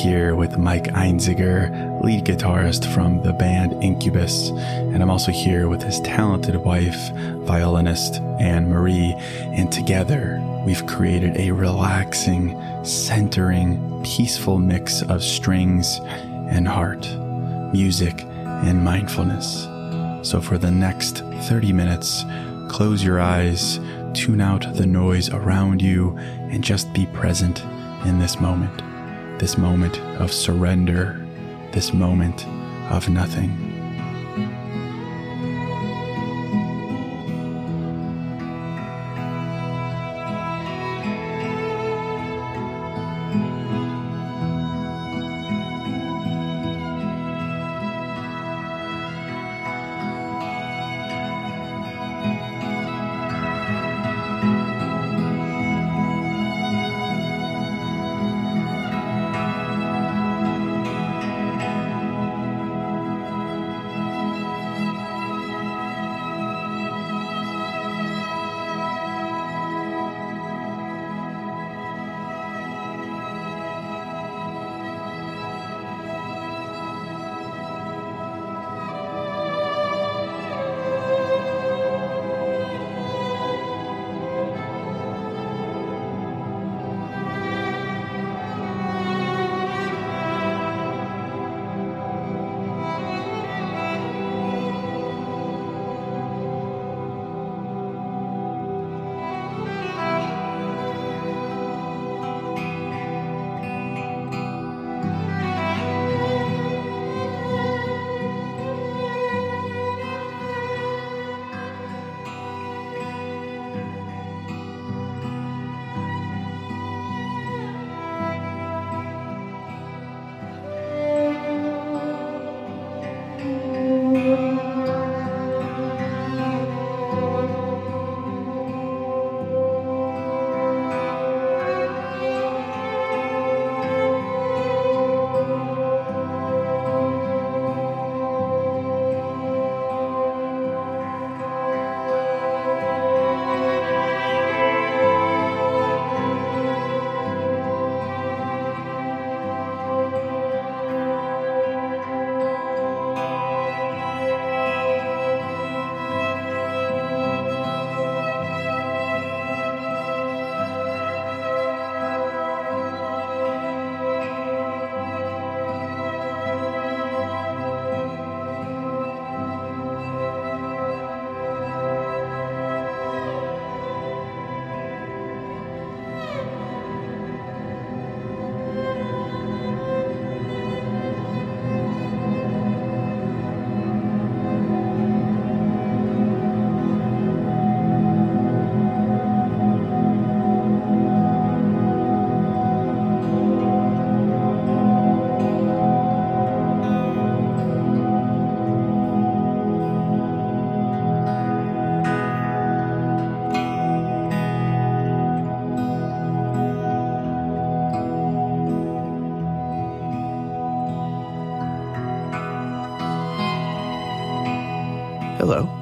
here with Mike Einziger, lead guitarist from the band Incubus, and I'm also here with his talented wife, violinist Ann Marie, and together we've created a relaxing, centering, peaceful mix of strings and heart, music and mindfulness. So for the next 30 minutes, close your eyes, tune out the noise around you, and just be present in this moment this moment of surrender, this moment of nothing.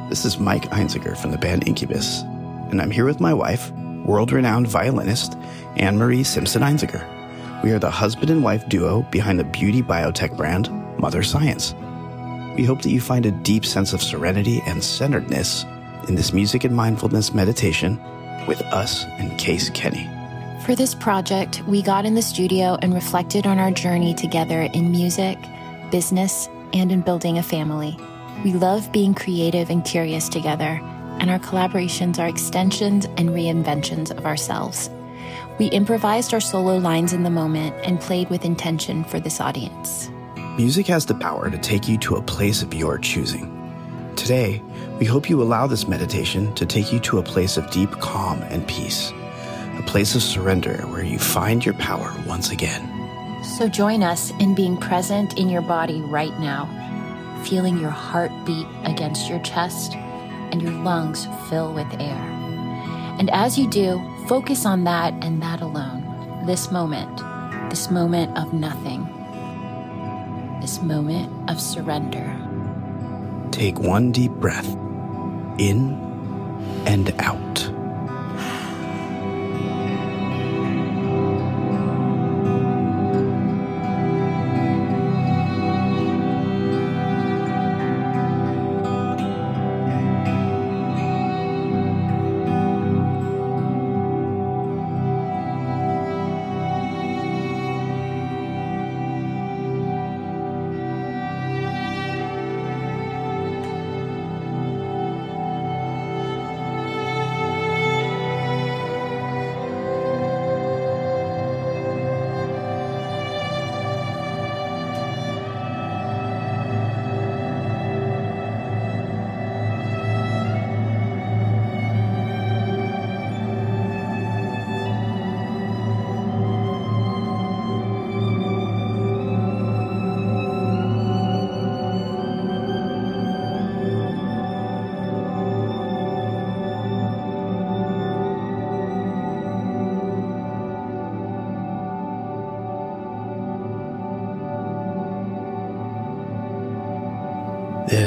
This is Mike Einziger from the band Incubus, and I'm here with my wife, world renowned violinist Ann Marie Simpson Einziger. We are the husband and wife duo behind the beauty biotech brand Mother Science. We hope that you find a deep sense of serenity and centeredness in this music and mindfulness meditation with us and Case Kenny. For this project, we got in the studio and reflected on our journey together in music, business, and in building a family. We love being creative and curious together, and our collaborations are extensions and reinventions of ourselves. We improvised our solo lines in the moment and played with intention for this audience. Music has the power to take you to a place of your choosing. Today, we hope you allow this meditation to take you to a place of deep calm and peace, a place of surrender where you find your power once again. So join us in being present in your body right now feeling your heart beat against your chest and your lungs fill with air. And as you do, focus on that and that alone. This moment, this moment of nothing, this moment of surrender. Take one deep breath in and out.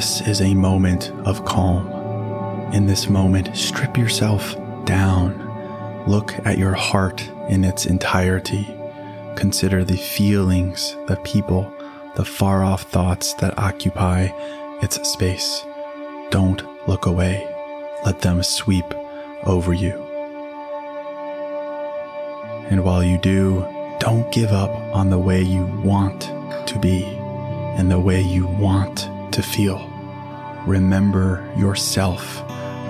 This is a moment of calm. In this moment, strip yourself down. Look at your heart in its entirety. Consider the feelings, the people, the far off thoughts that occupy its space. Don't look away. Let them sweep over you. And while you do, don't give up on the way you want to be and the way you want to feel. Remember yourself,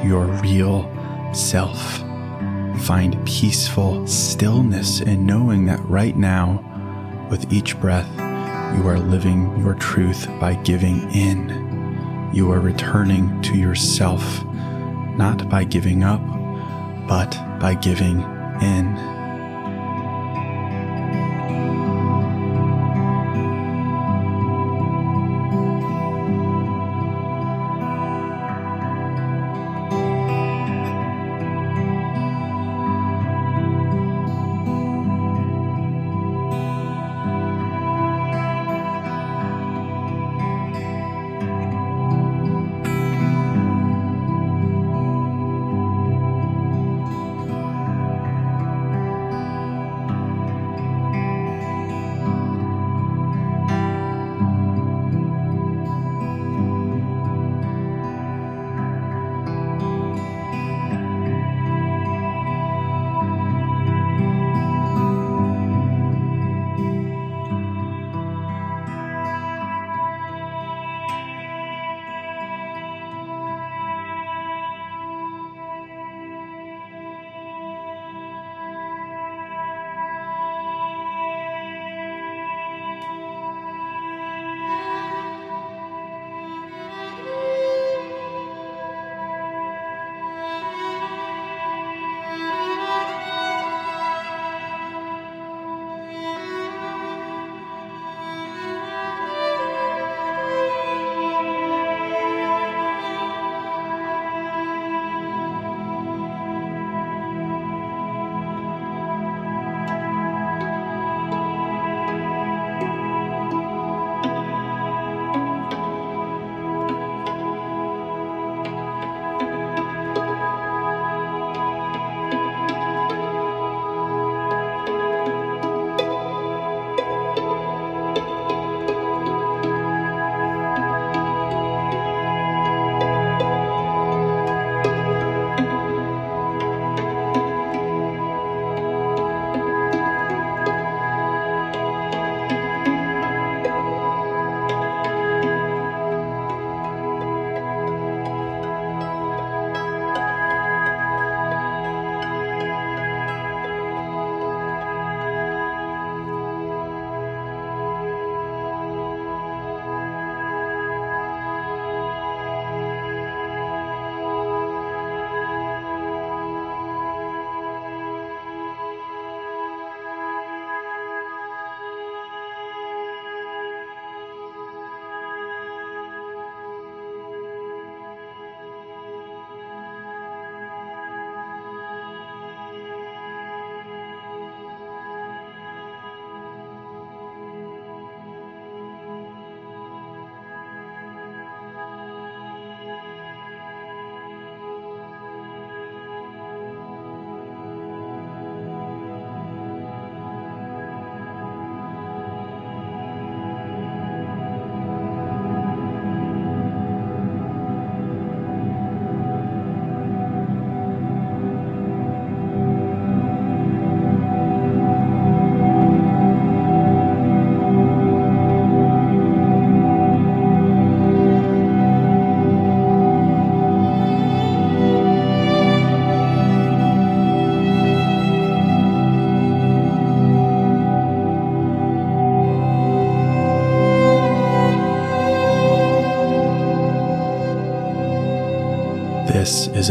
your real self. Find peaceful stillness in knowing that right now, with each breath, you are living your truth by giving in. You are returning to yourself, not by giving up, but by giving in.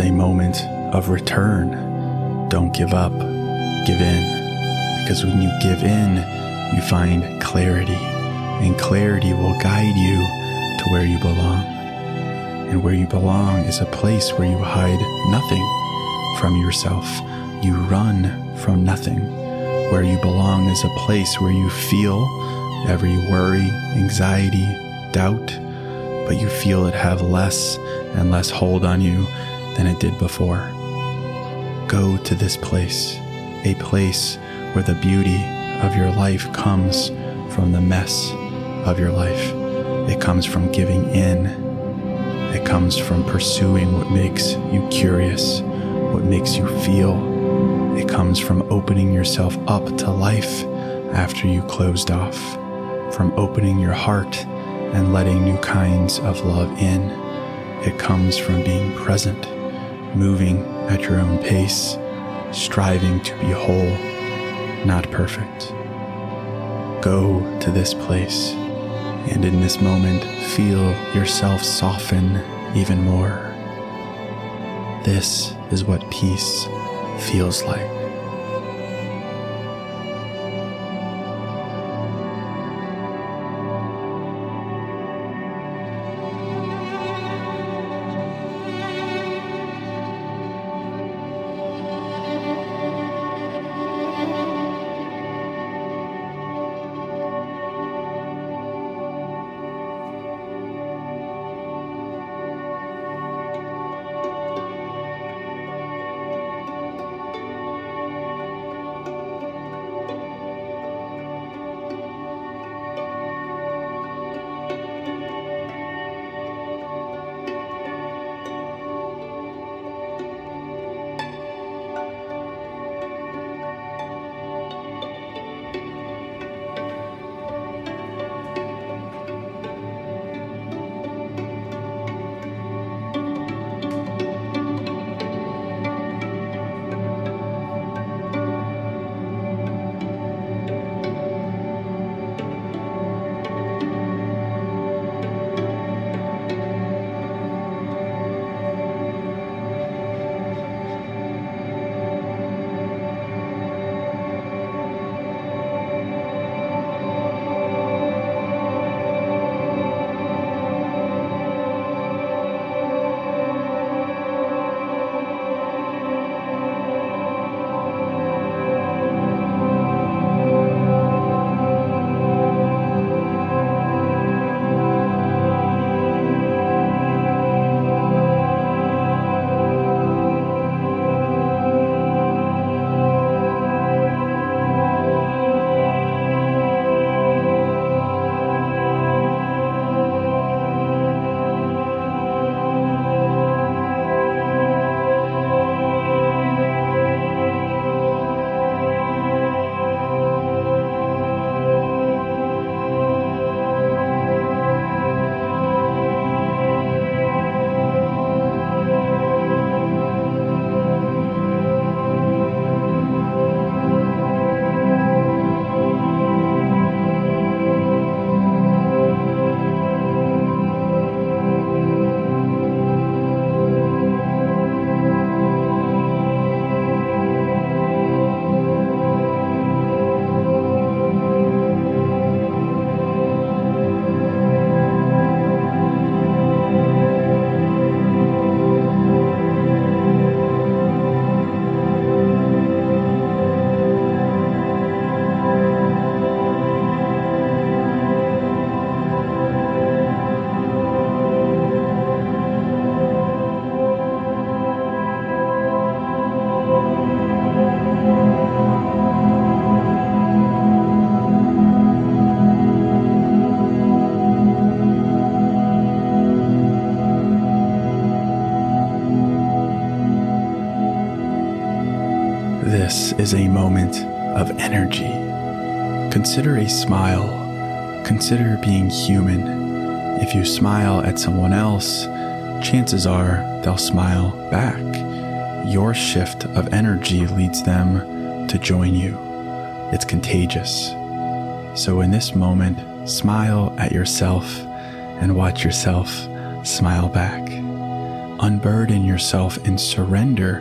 A moment of return. Don't give up, give in. Because when you give in, you find clarity, and clarity will guide you to where you belong. And where you belong is a place where you hide nothing from yourself. You run from nothing. Where you belong is a place where you feel every worry, anxiety, doubt, but you feel it have less and less hold on you than it did before. Go to this place, a place where the beauty of your life comes from the mess of your life. It comes from giving in. It comes from pursuing what makes you curious, what makes you feel. It comes from opening yourself up to life after you closed off, from opening your heart and letting new kinds of love in. It comes from being present, moving at your own pace, striving to be whole, not perfect. Go to this place and in this moment feel yourself soften even more. This is what peace feels like. This is a moment of energy. Consider a smile. Consider being human. If you smile at someone else, chances are they'll smile back. Your shift of energy leads them to join you. It's contagious. So, in this moment, smile at yourself and watch yourself smile back. Unburden yourself and surrender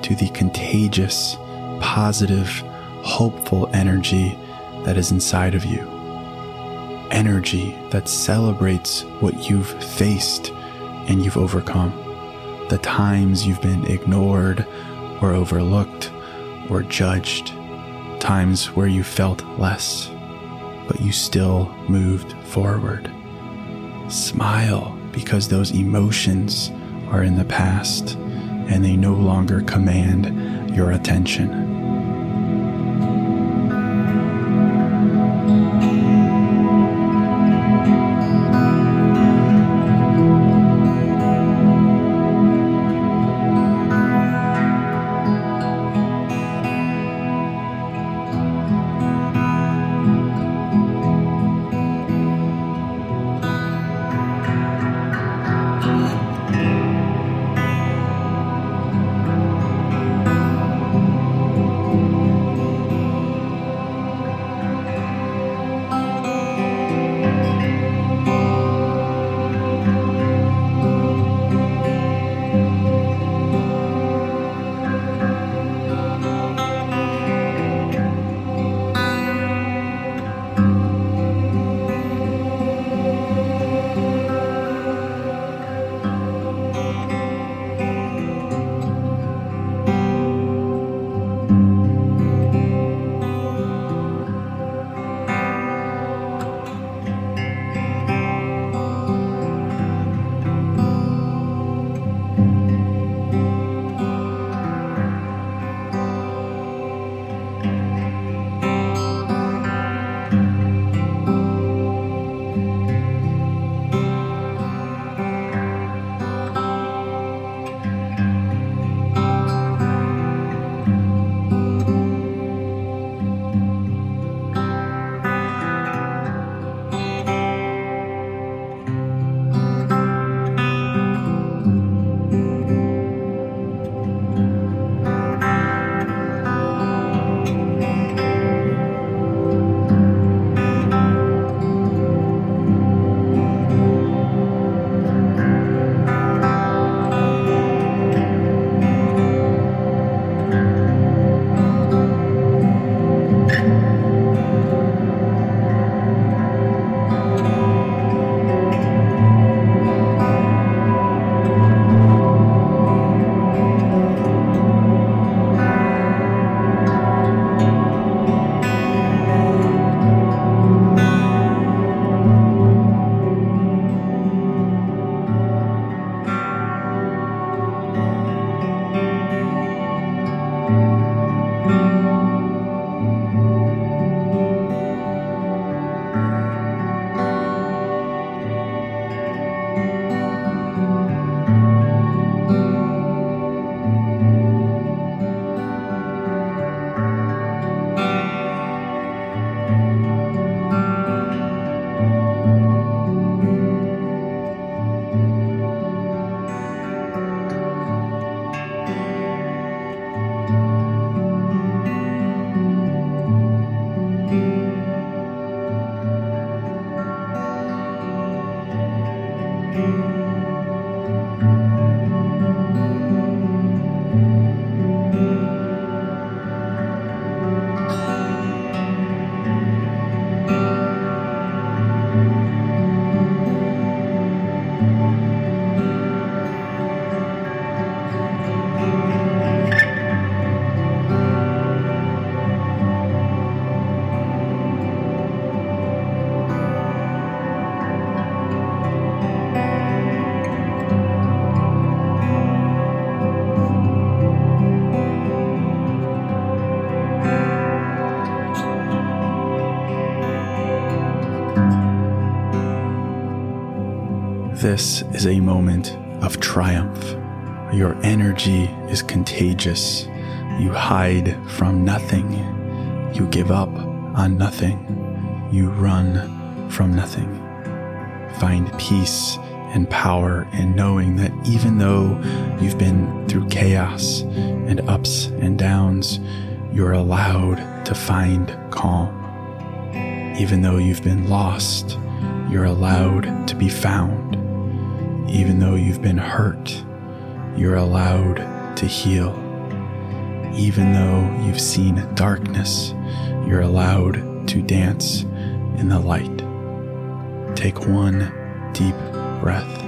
to the contagious positive, hopeful energy that is inside of you. Energy that celebrates what you've faced and you've overcome. The times you've been ignored or overlooked or judged. Times where you felt less, but you still moved forward. Smile because those emotions are in the past and they no longer command your attention. This is a moment of triumph. Your energy is contagious. You hide from nothing. You give up on nothing. You run from nothing. Find peace and power in knowing that even though you've been through chaos and ups and downs, you're allowed to find calm. Even though you've been lost, you're allowed to be found. Even though you've been hurt, you're allowed to heal. Even though you've seen darkness, you're allowed to dance in the light. Take one deep breath.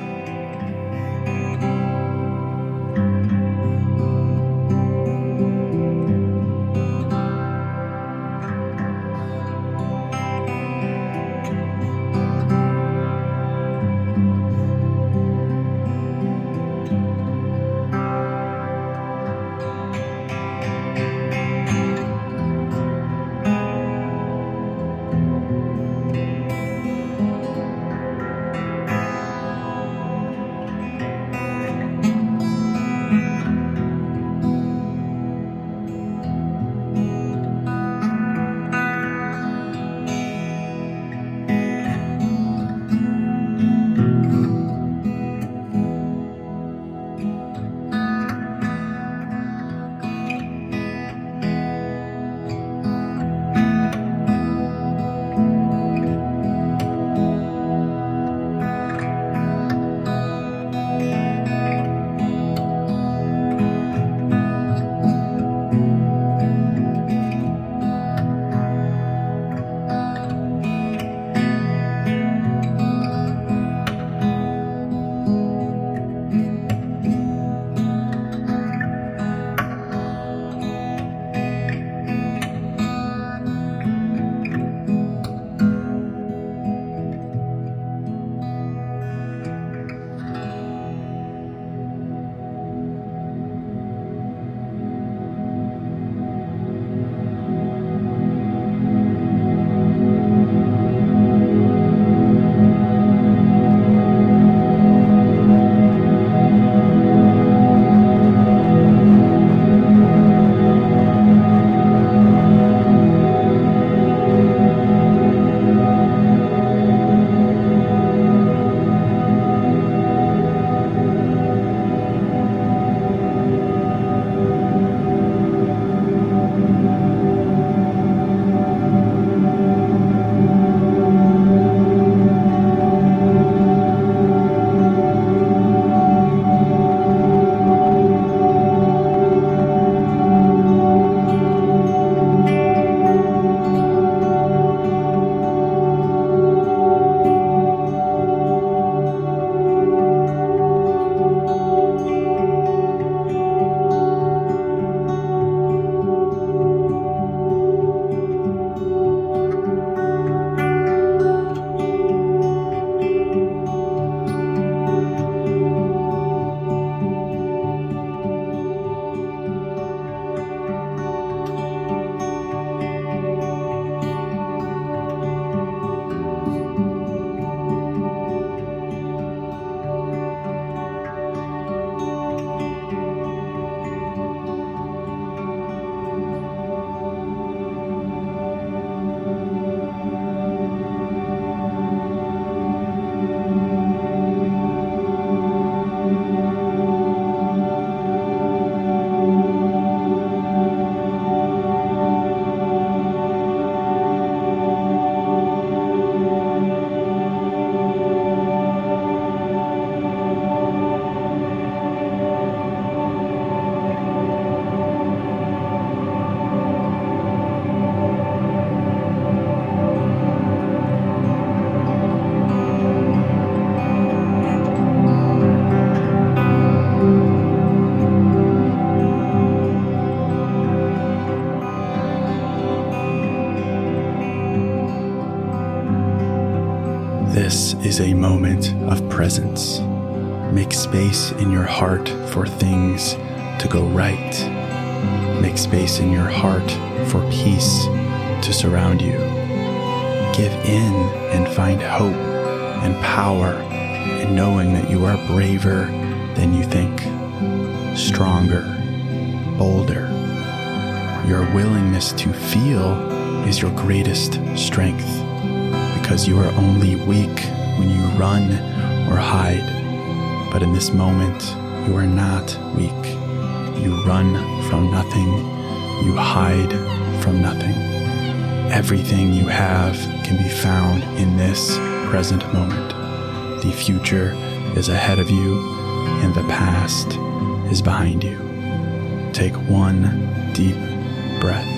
A moment of presence. Make space in your heart for things to go right. Make space in your heart for peace to surround you. Give in and find hope and power in knowing that you are braver than you think, stronger, bolder. Your willingness to feel is your greatest strength because you are only weak when you run or hide. But in this moment, you are not weak. You run from nothing, you hide from nothing. Everything you have can be found in this present moment. The future is ahead of you, and the past is behind you. Take one deep breath.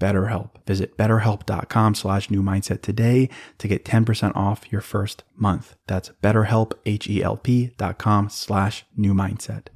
BetterHelp. Visit betterhelp.com slash new mindset today to get 10% off your first month. That's betterhelp, H-E-L-P dot com slash new mindset.